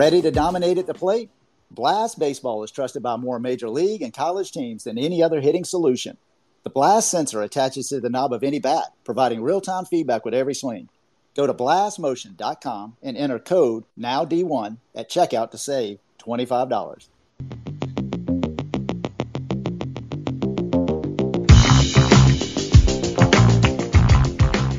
Ready to dominate at the plate? Blast Baseball is trusted by more major league and college teams than any other hitting solution. The Blast sensor attaches to the knob of any bat, providing real time feedback with every swing. Go to blastmotion.com and enter code NOWD1 at checkout to save $25.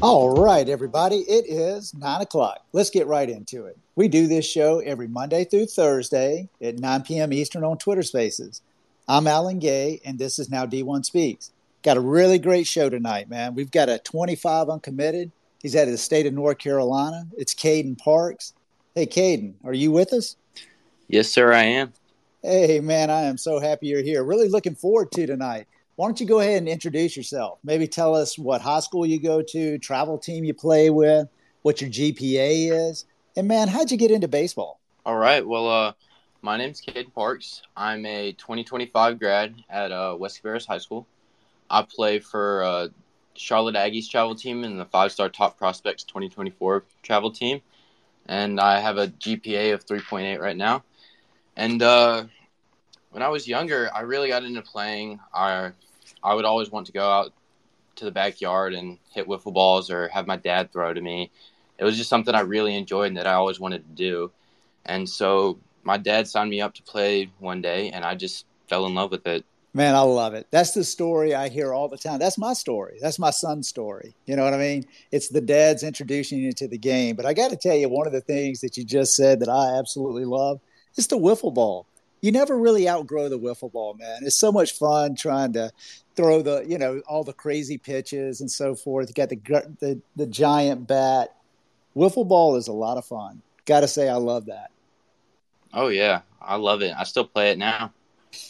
All right, everybody, it is nine o'clock. Let's get right into it. We do this show every Monday through Thursday at 9 p.m. Eastern on Twitter Spaces. I'm Alan Gay, and this is Now D1 Speaks. Got a really great show tonight, man. We've got a 25 uncommitted. He's out of the state of North Carolina. It's Caden Parks. Hey, Caden, are you with us? Yes, sir, I am. Hey, man, I am so happy you're here. Really looking forward to tonight. Why don't you go ahead and introduce yourself? Maybe tell us what high school you go to, travel team you play with, what your GPA is, and man, how'd you get into baseball? All right. Well, uh, my name's Caden Parks. I'm a 2025 grad at uh, West Cabarrus High School. I play for uh, Charlotte Aggies travel team and the five star top prospects 2024 travel team. And I have a GPA of 3.8 right now. And uh, when I was younger, I really got into playing. I I would always want to go out to the backyard and hit wiffle balls or have my dad throw to me. It was just something I really enjoyed and that I always wanted to do. And so my dad signed me up to play one day, and I just fell in love with it. Man, I love it. That's the story I hear all the time. That's my story. That's my son's story. You know what I mean? It's the dad's introducing you to the game. But I got to tell you, one of the things that you just said that I absolutely love is the wiffle ball you never really outgrow the wiffle ball, man. It's so much fun trying to throw the, you know, all the crazy pitches and so forth. You got the the, the giant bat. Wiffle ball is a lot of fun. Got to say, I love that. Oh yeah, I love it. I still play it now.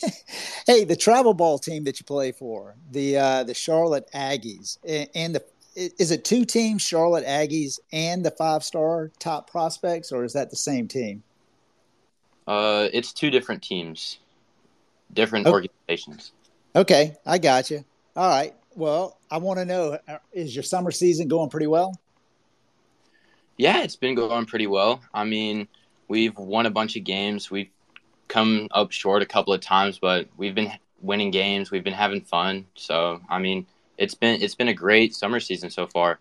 hey, the travel ball team that you play for, the uh, the Charlotte Aggies, and, and the is it two teams, Charlotte Aggies and the five star top prospects, or is that the same team? Uh, it's two different teams, different okay. organizations. Okay, I got you. All right. Well, I want to know: uh, is your summer season going pretty well? Yeah, it's been going pretty well. I mean, we've won a bunch of games. We've come up short a couple of times, but we've been winning games. We've been having fun. So, I mean, it's been it's been a great summer season so far.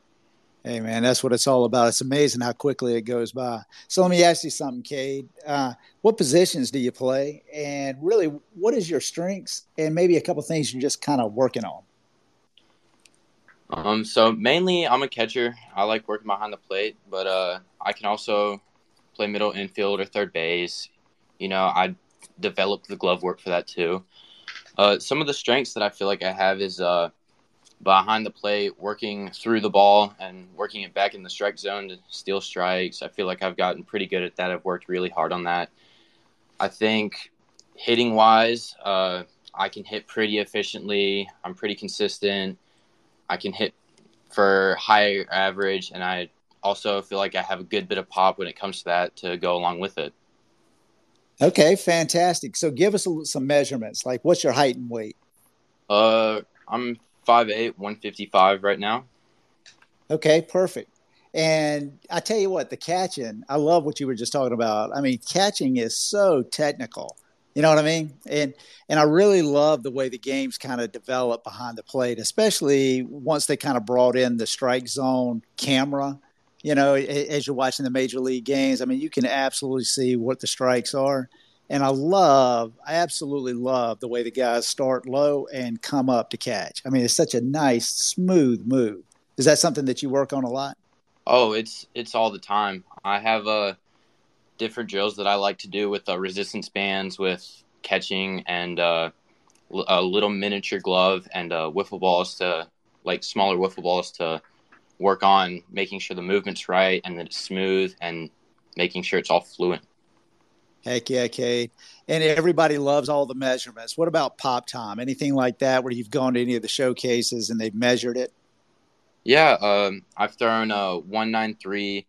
Hey man, that's what it's all about. It's amazing how quickly it goes by. So let me ask you something, Cade. Uh, what positions do you play, and really, what is your strengths, and maybe a couple things you're just kind of working on? Um, so mainly, I'm a catcher. I like working behind the plate, but uh, I can also play middle infield or third base. You know, I developed the glove work for that too. Uh, some of the strengths that I feel like I have is uh, behind the plate, working through the ball and working it back in the strike zone to steal strikes. I feel like I've gotten pretty good at that. I've worked really hard on that. I think hitting wise, uh, I can hit pretty efficiently. I'm pretty consistent. I can hit for high average, and I also feel like I have a good bit of pop when it comes to that to go along with it. Okay, fantastic. So give us some measurements. Like, what's your height and weight? Uh, I'm 5'8", 155 right now. Okay, perfect. And I tell you what, the catching, I love what you were just talking about. I mean, catching is so technical. You know what I mean? And and I really love the way the games kind of develop behind the plate, especially once they kind of brought in the strike zone camera. You know, as you're watching the major league games, I mean, you can absolutely see what the strikes are. And I love, I absolutely love the way the guys start low and come up to catch. I mean, it's such a nice, smooth move. Is that something that you work on a lot? Oh, it's it's all the time. I have uh, different drills that I like to do with uh, resistance bands, with catching, and uh, a little miniature glove and uh, wiffle balls to like smaller wiffle balls to work on making sure the movement's right and that it's smooth and making sure it's all fluent. Heck yeah, Cade. And everybody loves all the measurements. What about pop time? Anything like that where you've gone to any of the showcases and they've measured it? Yeah, um, I've thrown a 193,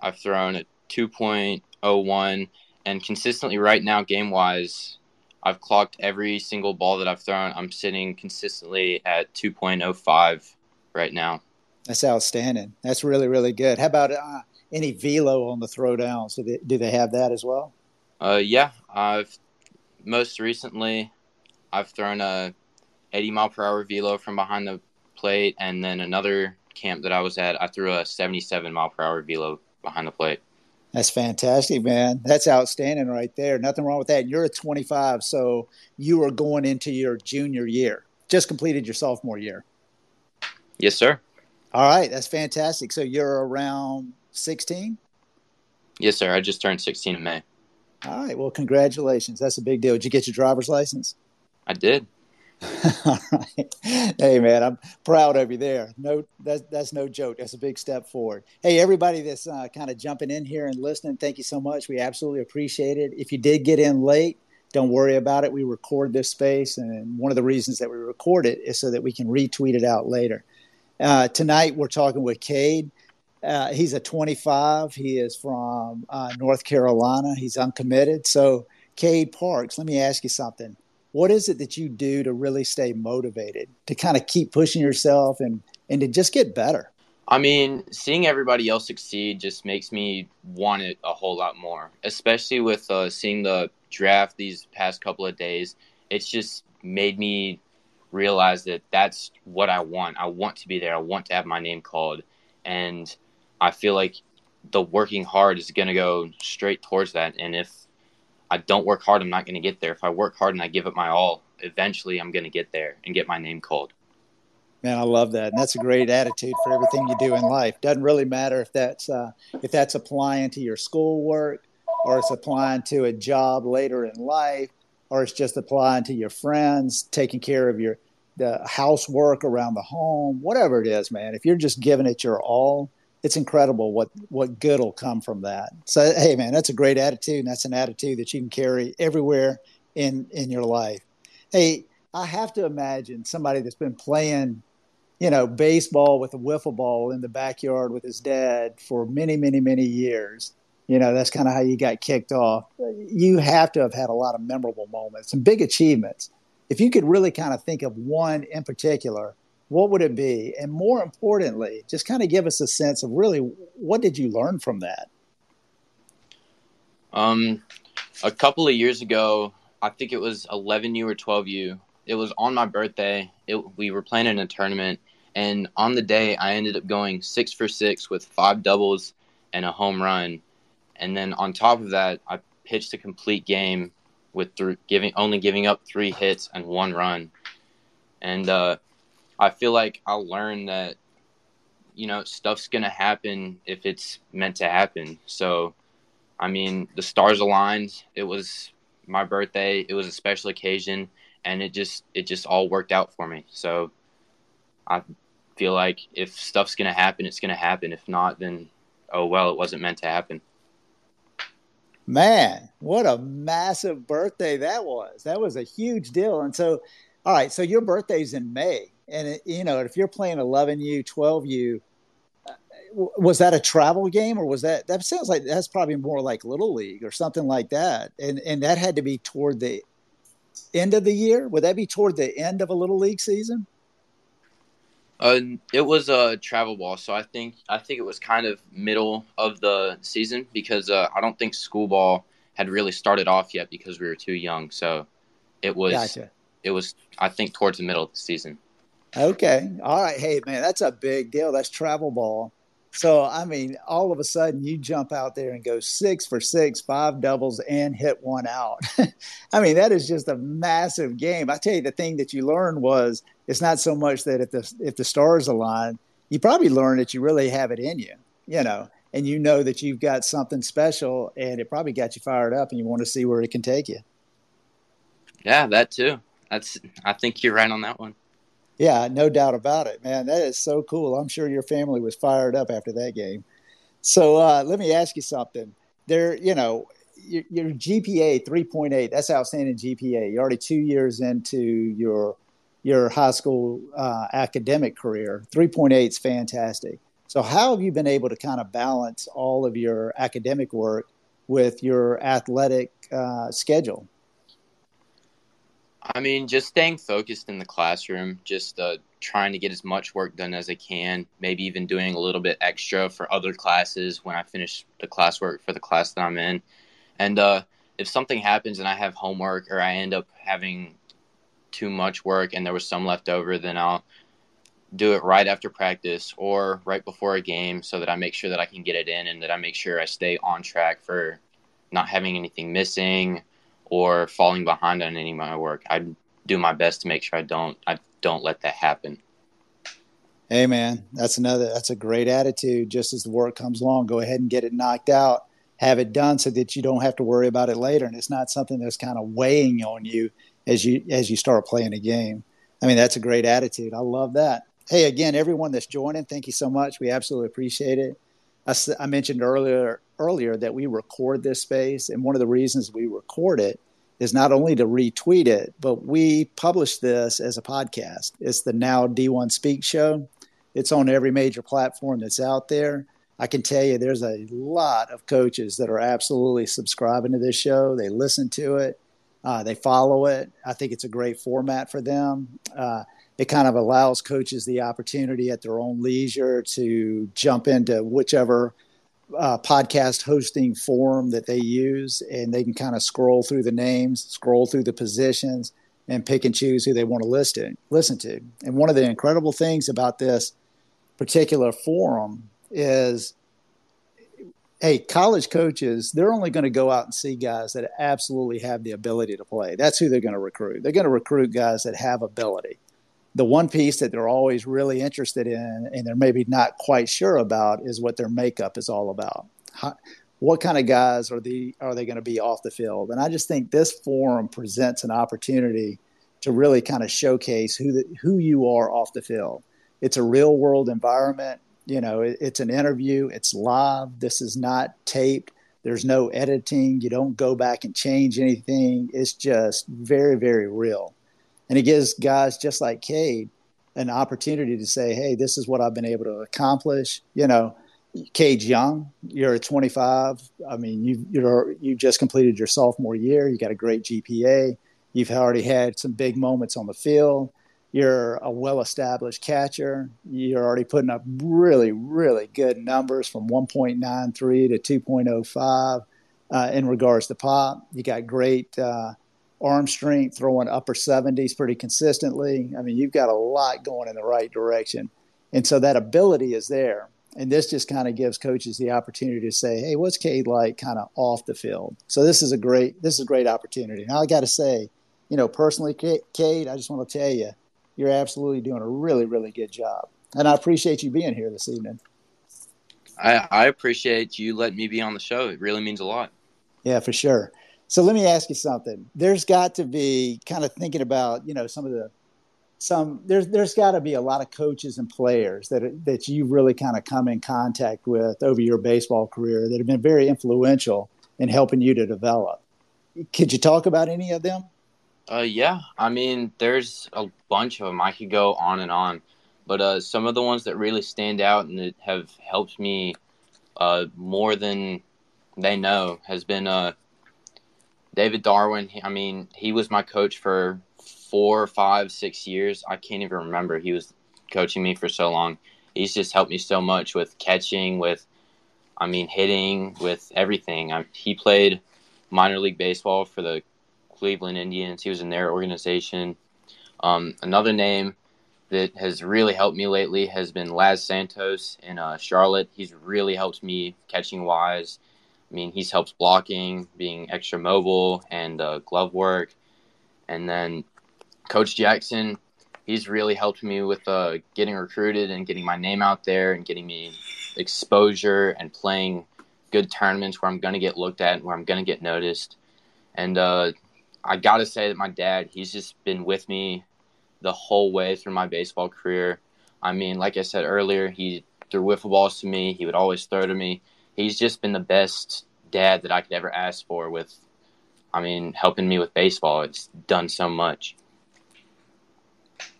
I've thrown a 2.01, and consistently right now, game wise, I've clocked every single ball that I've thrown. I'm sitting consistently at 2.05 right now. That's outstanding. That's really, really good. How about uh, any velo on the throwdowns? Do they, do they have that as well? Uh, yeah, I've most recently I've thrown a 80 mile per hour velo from behind the plate, and then another camp that I was at, I threw a 77 mile per hour velo behind the plate. That's fantastic, man. That's outstanding right there. Nothing wrong with that. You're a 25, so you are going into your junior year. Just completed your sophomore year. Yes, sir. All right, that's fantastic. So you're around 16? Yes, sir. I just turned 16 in May. All right. Well, congratulations. That's a big deal. Did you get your driver's license? I did. All right. Hey, man, I'm proud of you there. No, that's that's no joke. That's a big step forward. Hey, everybody that's uh, kind of jumping in here and listening, thank you so much. We absolutely appreciate it. If you did get in late, don't worry about it. We record this space, and one of the reasons that we record it is so that we can retweet it out later. Uh, tonight, we're talking with Cade. Uh, he's a 25. He is from uh, North Carolina. He's uncommitted. So, Cade Parks, let me ask you something what is it that you do to really stay motivated to kind of keep pushing yourself and and to just get better i mean seeing everybody else succeed just makes me want it a whole lot more especially with uh, seeing the draft these past couple of days it's just made me realize that that's what i want i want to be there i want to have my name called and i feel like the working hard is going to go straight towards that and if I don't work hard, I'm not going to get there. If I work hard and I give it my all, eventually I'm going to get there and get my name called. Man, I love that, and that's a great attitude for everything you do in life. Doesn't really matter if that's uh, if that's applying to your schoolwork, or it's applying to a job later in life, or it's just applying to your friends, taking care of your the housework around the home, whatever it is, man. If you're just giving it your all, it's incredible what what good will come from that. So hey man, that's a great attitude and that's an attitude that you can carry everywhere in in your life. Hey, I have to imagine somebody that's been playing, you know, baseball with a wiffle ball in the backyard with his dad for many, many, many years. You know, that's kind of how you got kicked off. You have to have had a lot of memorable moments and big achievements. If you could really kind of think of one in particular what would it be? And more importantly, just kind of give us a sense of really what did you learn from that? Um, a couple of years ago, I think it was 11U or 12U. It was on my birthday. It, we were playing in a tournament, and on the day, I ended up going six for six with five doubles and a home run. And then on top of that, I pitched a complete game with th- giving only giving up three hits and one run. And uh, I feel like I'll learn that you know stuff's gonna happen if it's meant to happen. So, I mean, the stars aligned. It was my birthday. It was a special occasion, and it just it just all worked out for me. So, I feel like if stuff's gonna happen, it's gonna happen. If not, then oh well, it wasn't meant to happen. Man, what a massive birthday that was. That was a huge deal. And so, all right, so your birthday's in May. And it, you know, if you're playing 11U, 12U, uh, was that a travel game or was that that sounds like that's probably more like little league or something like that. And and that had to be toward the end of the year. Would that be toward the end of a little league season? Uh, it was a travel ball. So i think i think it was kind of middle of the season because uh, i don't think school ball had really started off yet because we were too young. So it was gotcha. it was i think towards the middle of the season Okay. All right. Hey, man, that's a big deal. That's travel ball. So, I mean, all of a sudden you jump out there and go six for six, five doubles, and hit one out. I mean, that is just a massive game. I tell you, the thing that you learned was it's not so much that if the if the stars align, you probably learn that you really have it in you, you know, and you know that you've got something special, and it probably got you fired up, and you want to see where it can take you. Yeah, that too. That's. I think you're right on that one. Yeah, no doubt about it, man. That is so cool. I'm sure your family was fired up after that game. So uh, let me ask you something. There, you know, your, your GPA 3.8. That's outstanding GPA. You're already two years into your your high school uh, academic career. 3.8 is fantastic. So how have you been able to kind of balance all of your academic work with your athletic uh, schedule? I mean, just staying focused in the classroom, just uh, trying to get as much work done as I can, maybe even doing a little bit extra for other classes when I finish the classwork for the class that I'm in. And uh, if something happens and I have homework or I end up having too much work and there was some left over, then I'll do it right after practice or right before a game so that I make sure that I can get it in and that I make sure I stay on track for not having anything missing or falling behind on any of my work. I do my best to make sure I don't I don't let that happen. Hey man, that's another that's a great attitude. Just as the work comes along, go ahead and get it knocked out, have it done so that you don't have to worry about it later and it's not something that's kind of weighing on you as you as you start playing a game. I mean, that's a great attitude. I love that. Hey, again, everyone that's joining, thank you so much. We absolutely appreciate it. I, I mentioned earlier earlier that we record this space, and one of the reasons we record it is not only to retweet it, but we publish this as a podcast. It's the Now D1 Speak show. It's on every major platform that's out there. I can tell you there's a lot of coaches that are absolutely subscribing to this show. They listen to it, uh, they follow it. I think it's a great format for them. Uh, it kind of allows coaches the opportunity at their own leisure to jump into whichever uh, podcast hosting forum that they use, and they can kind of scroll through the names, scroll through the positions, and pick and choose who they want to listen listen to. And one of the incredible things about this particular forum is hey, college coaches, they're only going to go out and see guys that absolutely have the ability to play. That's who they're going to recruit. They're going to recruit guys that have ability. The one piece that they're always really interested in and they're maybe not quite sure about is what their makeup is all about. How, what kind of guys are the are they going to be off the field? And I just think this forum presents an opportunity to really kind of showcase who the, who you are off the field. It's a real world environment you know it, it's an interview it's live this is not taped there's no editing you don't go back and change anything it's just very very real and it gives guys just like Cade an opportunity to say hey this is what i've been able to accomplish. You know Cade's young you're at 25 i mean you you're you just completed your sophomore year. You got a great gpa you've already had some big moments on the field. You're a well established catcher. You're already putting up really, really good numbers from 1.93 to 2.05 uh, in regards to pop. You got great uh, arm strength, throwing upper 70s pretty consistently. I mean, you've got a lot going in the right direction. And so that ability is there. And this just kind of gives coaches the opportunity to say, hey, what's Cade like kind of off the field? So this is a great this is a great opportunity. Now I got to say, you know, personally, Cade, I just want to tell you, you're absolutely doing a really, really good job. And I appreciate you being here this evening. I, I appreciate you letting me be on the show. It really means a lot. Yeah, for sure. So let me ask you something. There's got to be kind of thinking about, you know, some of the some there's there's got to be a lot of coaches and players that that you really kind of come in contact with over your baseball career that have been very influential in helping you to develop. Could you talk about any of them? Uh, yeah. I mean, there's a bunch of them. I could go on and on, but uh, some of the ones that really stand out and that have helped me uh, more than they know has been uh, David Darwin. I mean, he was my coach for four, five, six years. I can't even remember. He was coaching me for so long. He's just helped me so much with catching, with, I mean, hitting, with everything. I, he played minor league baseball for the Cleveland Indians. He was in their organization. Um, another name that has really helped me lately has been Laz Santos in uh, Charlotte. He's really helped me catching wise. I mean, he's helped blocking, being extra mobile, and uh, glove work. And then Coach Jackson, he's really helped me with uh, getting recruited and getting my name out there and getting me exposure and playing good tournaments where I'm going to get looked at and where I'm going to get noticed. And uh, I got to say that my dad, he's just been with me the whole way through my baseball career. I mean, like I said earlier, he threw wiffle balls to me. He would always throw to me. He's just been the best dad that I could ever ask for with, I mean, helping me with baseball. It's done so much.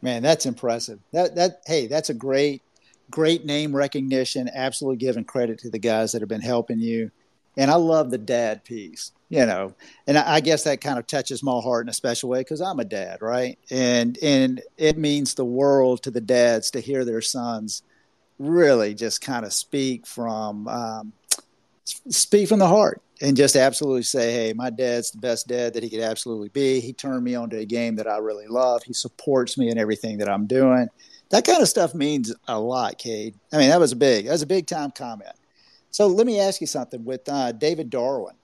Man, that's impressive. That that hey, that's a great great name recognition. Absolutely giving credit to the guys that have been helping you. And I love the dad piece you know, and I, guess that kind of touches my heart in a special way because I'm a dad, right? And and it means the world to the dads to hear their sons really just kind of speak from um, speak from the heart. and just absolutely say, hey, my dad's the best dad that he could absolutely be. He turned me onto a game that I really love. He supports me in everything that I'm doing. That kind of stuff means a lot, Cade. I mean, that was a big, that was a big time comment. So let me ask you something with uh, David Darwin.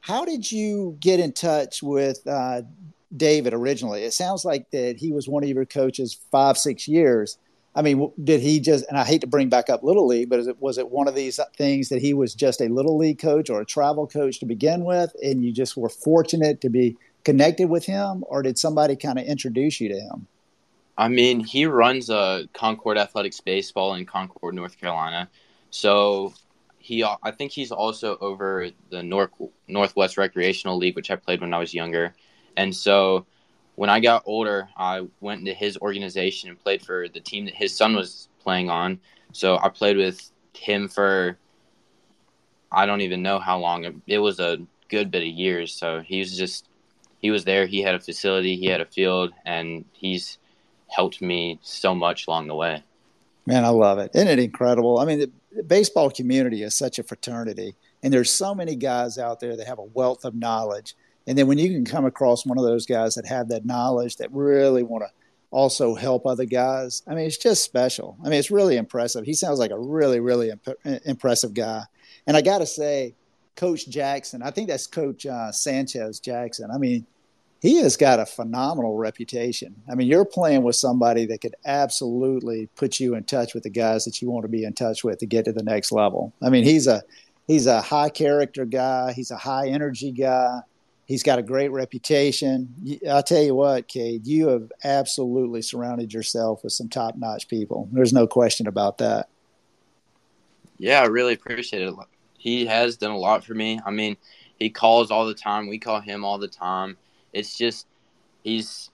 How did you get in touch with uh, David originally? It sounds like that he was one of your coaches five, six years. I mean, did he just? And I hate to bring back up Little League, but it, was it one of these things that he was just a Little League coach or a travel coach to begin with, and you just were fortunate to be connected with him, or did somebody kind of introduce you to him? I mean, he runs a uh, Concord Athletics baseball in Concord, North Carolina. So he, I think he's also over the North Northwest Recreational League, which I played when I was younger. And so when I got older, I went into his organization and played for the team that his son was playing on. So I played with him for I don't even know how long. It was a good bit of years. So he was just he was there. He had a facility, he had a field, and he's helped me so much along the way. Man, I love it. Isn't it incredible? I mean, the, the baseball community is such a fraternity, and there's so many guys out there that have a wealth of knowledge and then when you can come across one of those guys that have that knowledge that really want to also help other guys, I mean, it's just special. I mean, it's really impressive. He sounds like a really, really imp- impressive guy. And I got to say, Coach Jackson, I think that's Coach uh, Sanchez Jackson. I mean, he has got a phenomenal reputation. I mean, you're playing with somebody that could absolutely put you in touch with the guys that you want to be in touch with to get to the next level. I mean, he's a he's a high character guy. He's a high energy guy. He's got a great reputation. I'll tell you what, Cade, you have absolutely surrounded yourself with some top notch people. There's no question about that. Yeah, I really appreciate it. He has done a lot for me. I mean, he calls all the time. We call him all the time. It's just, he's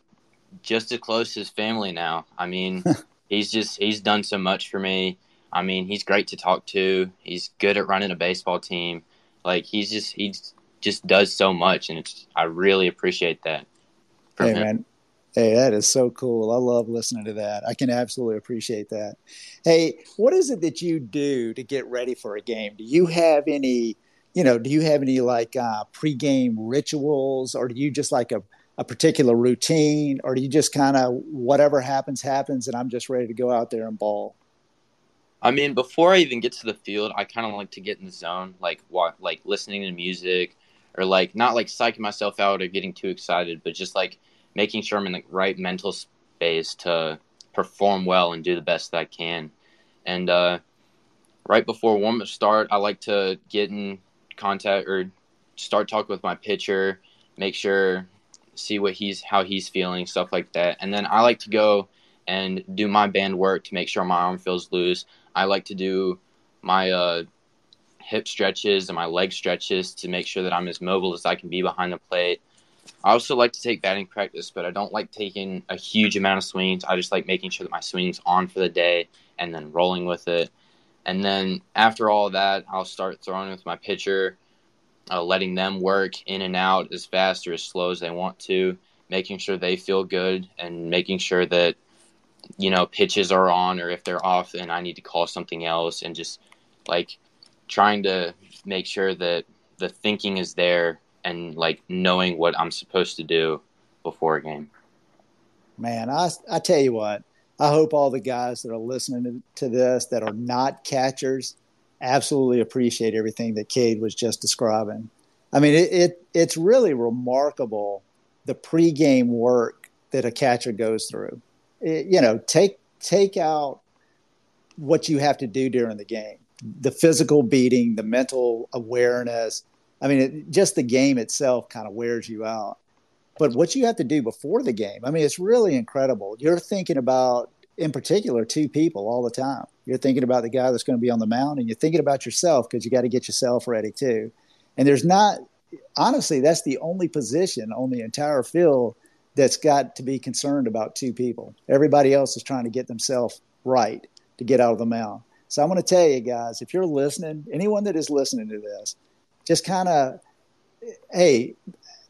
just as close as family now. I mean, he's just, he's done so much for me. I mean, he's great to talk to. He's good at running a baseball team. Like, he's just, he's, just does so much, and it's I really appreciate that. Hey him. man, hey, that is so cool. I love listening to that. I can absolutely appreciate that. Hey, what is it that you do to get ready for a game? Do you have any? You know, do you have any like uh, pregame rituals, or do you just like a a particular routine, or do you just kind of whatever happens happens, and I'm just ready to go out there and ball? I mean, before I even get to the field, I kind of like to get in the zone, like what, like listening to music, or like not like psyching myself out or getting too excited, but just like making sure I'm in the right mental space to perform well and do the best that I can. And uh, right before warm up start, I like to get in contact or start talking with my pitcher, make sure see what he's how he's feeling, stuff like that. And then I like to go and do my band work to make sure my arm feels loose. I like to do my uh, hip stretches and my leg stretches to make sure that I'm as mobile as I can be behind the plate. I also like to take batting practice, but I don't like taking a huge amount of swings. I just like making sure that my swing's on for the day and then rolling with it. And then after all that, I'll start throwing with my pitcher, uh, letting them work in and out as fast or as slow as they want to, making sure they feel good and making sure that, you know, pitches are on or if they're off and I need to call something else and just like trying to make sure that the thinking is there and like knowing what I'm supposed to do before a game. Man, I I tell you what, I hope all the guys that are listening to, this that are not catchers absolutely appreciate everything that Cade was just describing. I mean, it, it it's really remarkable the pregame work that a catcher goes through. It, you know, take take out what you have to do during the game the physical beating, the mental awareness. I mean, it, just the game itself kind of wears you out. But what you have to do before the game, I mean, it's really incredible. You're thinking about, in particular, two people all the time. You're thinking about the guy that's going to be on the mound, and you're thinking about yourself because you got to get yourself ready too. And there's not, honestly, that's the only position on the entire field that's got to be concerned about two people. Everybody else is trying to get themselves right to get out of the mound. So I'm going to tell you guys, if you're listening, anyone that is listening to this, just kind of, hey,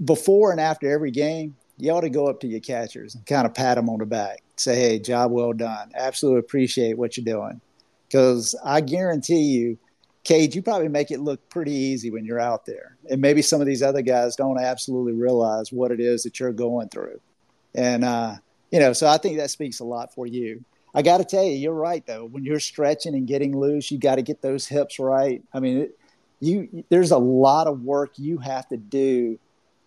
before and after every game, you ought to go up to your catchers and kind of pat them on the back. Say, hey, job well done. Absolutely appreciate what you're doing. Because I guarantee you, Cade, you probably make it look pretty easy when you're out there. And maybe some of these other guys don't absolutely realize what it is that you're going through. And, uh, you know, so I think that speaks a lot for you. I got to tell you, you're right, though. When you're stretching and getting loose, you got to get those hips right. I mean, it, you there's a lot of work you have to do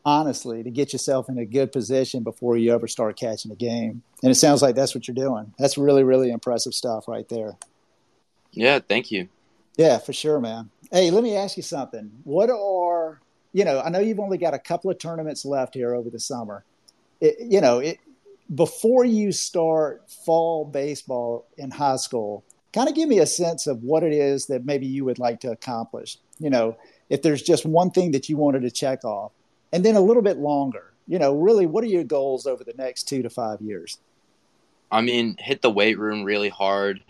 honestly to get yourself in a good position before you ever start catching a game. And it sounds like that's what you're doing. That's really really impressive stuff right there. Yeah thank you. Yeah for sure man. Hey let me ask you something. What are you know i know you've only got a couple of tournaments left here over the summer. It, you know it before you start fall baseball in high school kind of give me a sense of what it is that maybe you would like to accomplish you know, if there's just one thing that you wanted to check off, and then a little bit longer, you know, really, what are your goals over the next two to five years? I mean, hit the weight room really hard,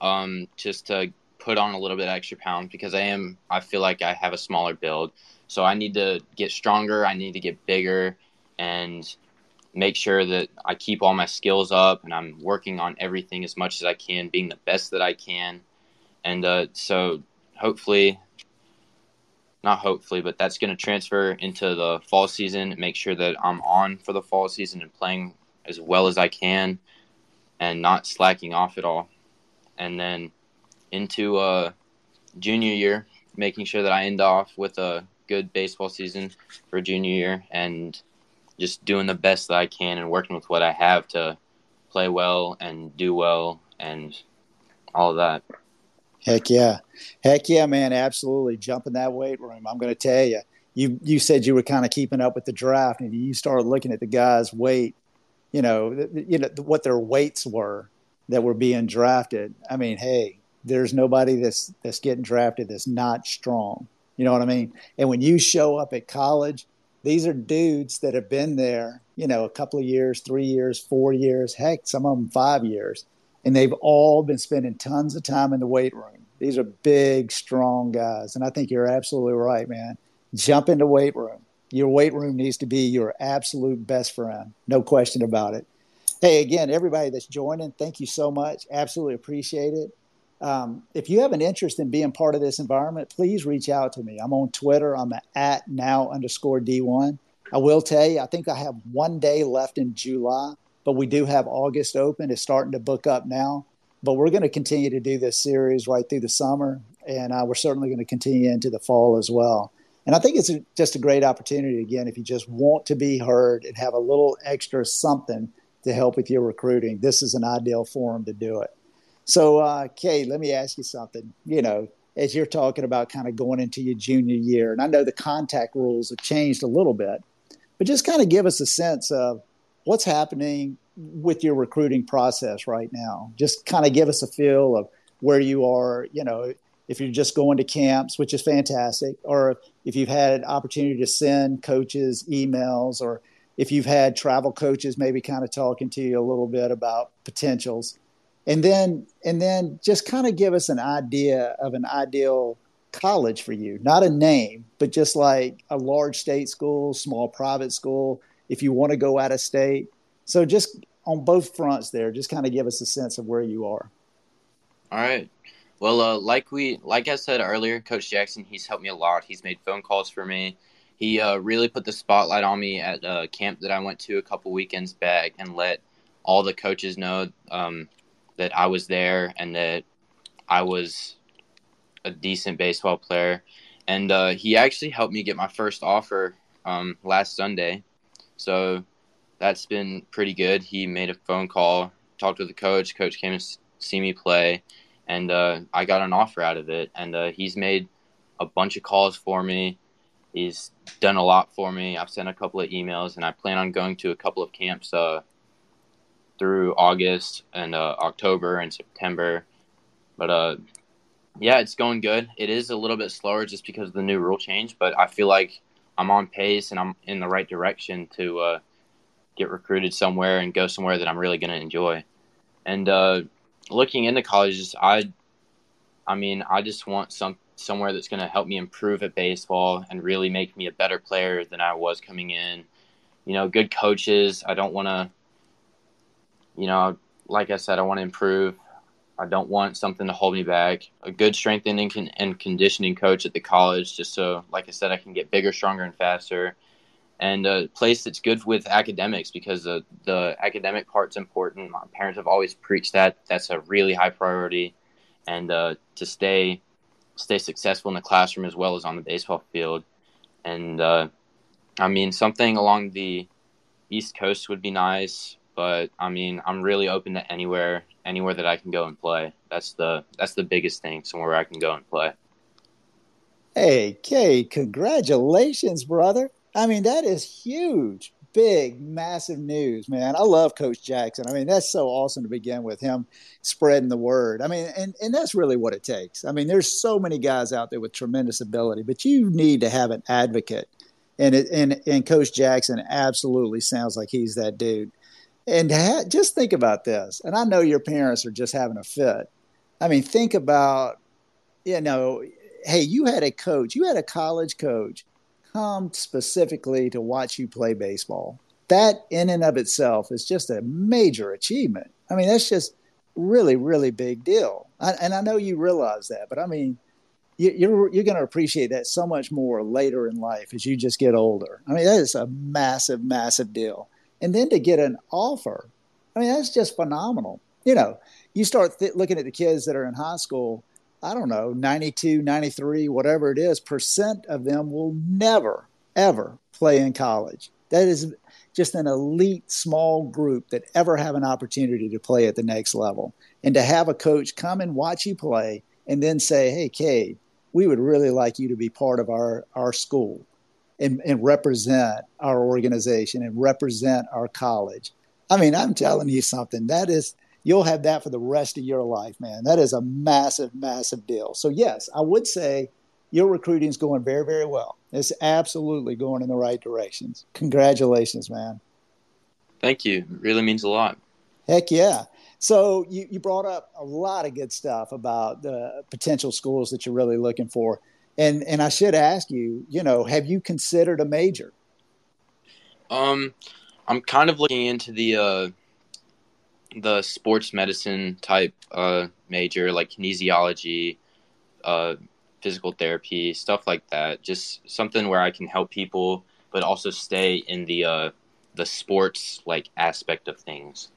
um, just to put on a little bit extra pounds because I am, I feel like I have a smaller build. So I need to get stronger. I need to get bigger and make sure that I keep all my skills up and I'm working on everything as much as I can, being the best that I can. And uh, so hopefully not hopefully, but that's going to transfer into the fall season. Make sure that I'm on for the fall season and playing as well as I can, and not slacking off at all. And then into uh, junior year, making sure that I end off with a good baseball season for junior year, and just doing the best that I can and working with what I have to play well and do well and all of that. Heck yeah. Heck yeah, man. Absolutely. Jumping that weight room. I'm going to tell you, you, you said you were kind of keeping up with the draft and you started looking at the guys' weight, you know, you know, what their weights were that were being drafted. I mean, hey, there's nobody that's, that's getting drafted that's not strong. You know what I mean? And when you show up at college, these are dudes that have been there, you know, a couple of years, three years, four years, heck, some of them five years and they've all been spending tons of time in the weight room. These are big, strong guys, and I think you're absolutely right, man. Jump into weight room. Your weight room needs to be your absolute best friend, no question about it. Hey, again, everybody that's joining, thank you so much. Absolutely appreciate it. Um, if you have an interest in being part of this environment, please reach out to me. I'm on Twitter. I'm at now underscore D1. I will tell you, I think I have one day left in July but we do have August open. It's starting to book up now. But we're going to continue to do this series right through the summer, and uh, we're certainly going to continue into the fall as well. And I think it's a, just a great opportunity, again, if you just want to be heard and have a little extra something to help with your recruiting, this is an ideal forum to do it. So, uh, Kay, let me ask you something. You know, as you're talking about kind of going into your junior year, and I know the contact rules have changed a little bit, but just kind of give us a sense of what's happening with your recruiting process right now? Just kind of give us a feel of where you are, you know, if you're just going to camps, which is fantastic, or if you've had opportunity to send coaches emails, or if you've had travel coaches maybe kind of talking to you a little bit about potentials. And then and then just kind of give us an idea of an ideal college for you. Not a name, but just like a large state school, small private school, if you want to go out of state. So just on both fronts there, just kind of give us a sense of where you are. All right. Well, uh, like we, like I said earlier, Coach Jackson, he's helped me a lot. He's made phone calls for me. He uh, really put the spotlight on me at a camp that I went to a couple weekends back, and let all the coaches know um, that I was there and that I was a decent baseball player. And uh, he actually helped me get my first offer um, last Sunday. So that's been pretty good. He made a phone call, talked with the coach. Coach came to see me play, and uh, I got an offer out of it. And uh, he's made a bunch of calls for me. He's done a lot for me. I've sent a couple of emails, and I plan on going to a couple of camps uh, through August and uh, October and September. But uh, yeah, it's going good. It is a little bit slower just because of the new rule change, but I feel like I'm on pace and I'm in the right direction to uh, get recruited somewhere and go somewhere that I'm really going to enjoy. And uh, looking into colleges, I, I mean, I just want some somewhere that's going to help me improve at baseball and really make me a better player than I was coming in. You know, good coaches. I don't want to, you know, like I said, I want to improve. I don't want something to hold me back. A good strengthening and conditioning coach at the college, just so, like I said, I can get bigger, stronger, and faster. And a place that's good with academics because the, the academic part's important. My parents have always preached that. That's a really high priority. And uh, to stay stay successful in the classroom as well as on the baseball field. And uh, I mean, something along the East Coast would be nice but I mean, I'm really open to anywhere, anywhere that I can go and play. That's the that's the biggest thing, somewhere I can go and play. Hey, Kay, congratulations, brother. I mean, that is huge, big, massive news, man. I love Coach Jackson. I mean, that's so awesome to begin with him spreading the word. I mean, and, and that's really what it takes. I mean, there's so many guys out there with tremendous ability, but you need to have an advocate. And it, and and Coach Jackson absolutely sounds like he's that dude. And ha- just think about this. And I know your parents are just having a fit. I mean, think about, you know, hey, you had a coach, you had a college coach come specifically to watch you play baseball. That in and of itself is just a major achievement. I mean, that's just really, really big deal. I, and I know you realize that, but I mean, you, you're you're going to appreciate that so much more later in life as you just get older. I mean, that is a massive, massive deal and then to get an offer. I mean, that's just phenomenal. You know, you start th- looking at the kids that are in high school, I don't know, 92, 93, whatever it is, percent of them will never, ever play in college. That is just an elite small group that ever have an opportunity to play at the next level. And to have a coach come and watch you play and then say, hey, Cade, we would really like you to be part of our, our school and, and represent our organization and represent our college. I mean, I'm telling you something. That is, you'll have that for the rest of your life, man. That is a massive, massive deal. So, yes, I would say your recruiting is going very, very well. It's absolutely going in the right directions. Congratulations, man. Thank you. It really means a lot. Heck yeah. So you, you brought up a lot of good stuff about the potential schools that you're really looking for. And and I should ask you, you know, have you considered a major? Um, I'm kind of looking into the uh, the sports medicine type uh, major, like kinesiology, uh, physical therapy, stuff like that. Just something where I can help people, but also stay in the uh, the sports like aspect of things.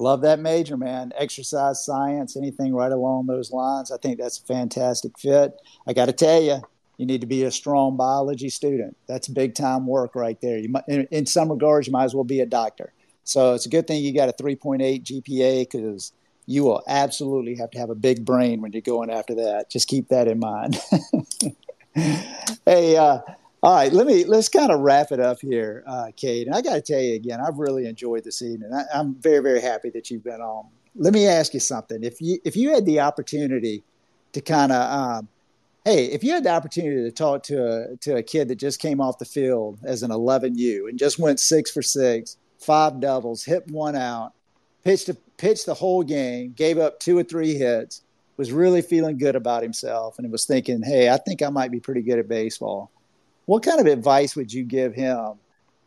Love that major, man. Exercise science, anything right along those lines. I think that's a fantastic fit. I got to tell you, you need to be a strong biology student. That's big time work right there. You might, in, in some regards, you might as well be a doctor. So it's a good thing you got a 3.8 GPA because you will absolutely have to have a big brain when you're going after that. Just keep that in mind. hey, uh, all right, let me let's kind of wrap it up here, uh, Cade. And I got to tell you again, I've really enjoyed this evening. I, am very very happy that you've been on. Let me ask you something. If you if you had the opportunity to kind of um, hey, if you had the opportunity to talk to a to a kid that just came off the field as an 11U and just went six for six, five doubles, hit one out, pitched a, pitched the whole game, gave up two or three hits, was really feeling good about himself, and was thinking, hey, I think I might be pretty good at baseball what kind of advice would you give him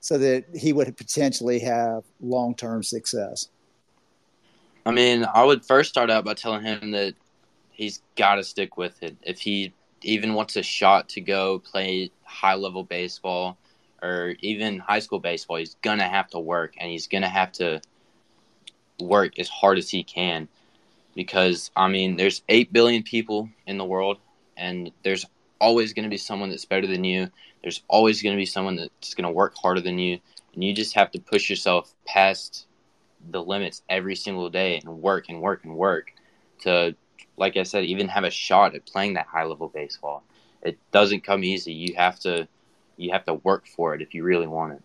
so that he would potentially have long term success? I mean, I would first start out by telling him that he's got to stick with it. If he even wants a shot to go play high level baseball or even high school baseball, he's going to have to work and he's going to have to work as hard as he can because I mean, there's 8 billion people in the world and there's always going to be someone that's better than you. There's always going to be someone that's going to work harder than you, and you just have to push yourself past the limits every single day and work and work and work to, like I said, even have a shot at playing that high level baseball. It doesn't come easy. You have to you have to work for it if you really want it.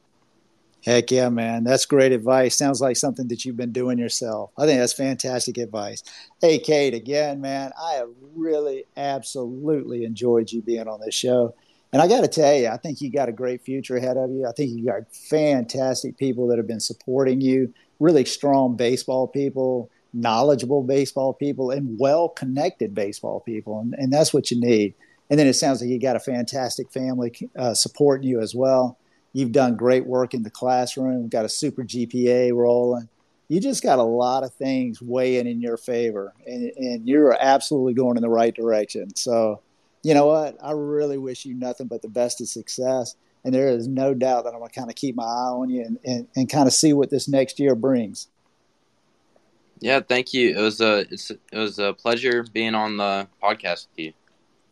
Heck yeah, man. That's great advice. Sounds like something that you've been doing yourself. I think that's fantastic advice. Hey, Cade, again, man, I have really absolutely enjoyed you being on this show. And I got to tell you, I think you got a great future ahead of you. I think you got fantastic people that have been supporting you, really strong baseball people, knowledgeable baseball people, and well connected baseball people. And, and that's what you need. And then it sounds like you got a fantastic family uh, supporting you as well. You've done great work in the classroom, got a super GPA rolling. you just got a lot of things weighing in your favor, and, and you're absolutely going in the right direction. So, you know what? I really wish you nothing but the best of success. And there is no doubt that I'm going to kind of keep my eye on you and, and, and kind of see what this next year brings. Yeah, thank you. It was a it's it was a pleasure being on the podcast with you.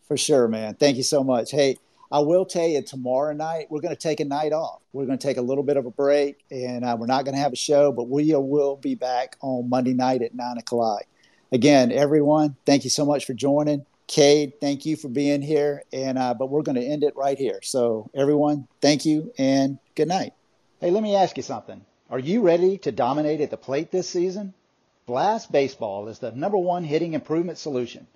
For sure, man. Thank you so much. Hey, I will tell you tomorrow night we're going to take a night off. We're going to take a little bit of a break, and uh, we're not going to have a show, but we will be back on Monday night at nine o'clock. Again, everyone, thank you so much for joining. Cade, thank you for being here, and uh, but we're going to end it right here. So, everyone, thank you and good night. Hey, let me ask you something. Are you ready to dominate at the plate this season? Blast Baseball is the number one hitting improvement solution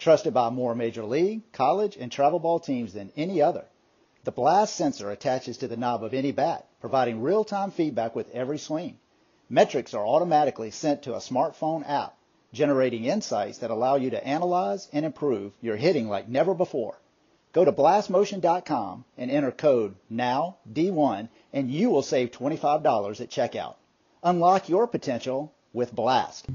trusted by more major league, college, and travel ball teams than any other. The blast sensor attaches to the knob of any bat, providing real-time feedback with every swing. Metrics are automatically sent to a smartphone app, generating insights that allow you to analyze and improve your hitting like never before. Go to blastmotion.com and enter code NOWD1 and you will save $25 at checkout. Unlock your potential with Blast.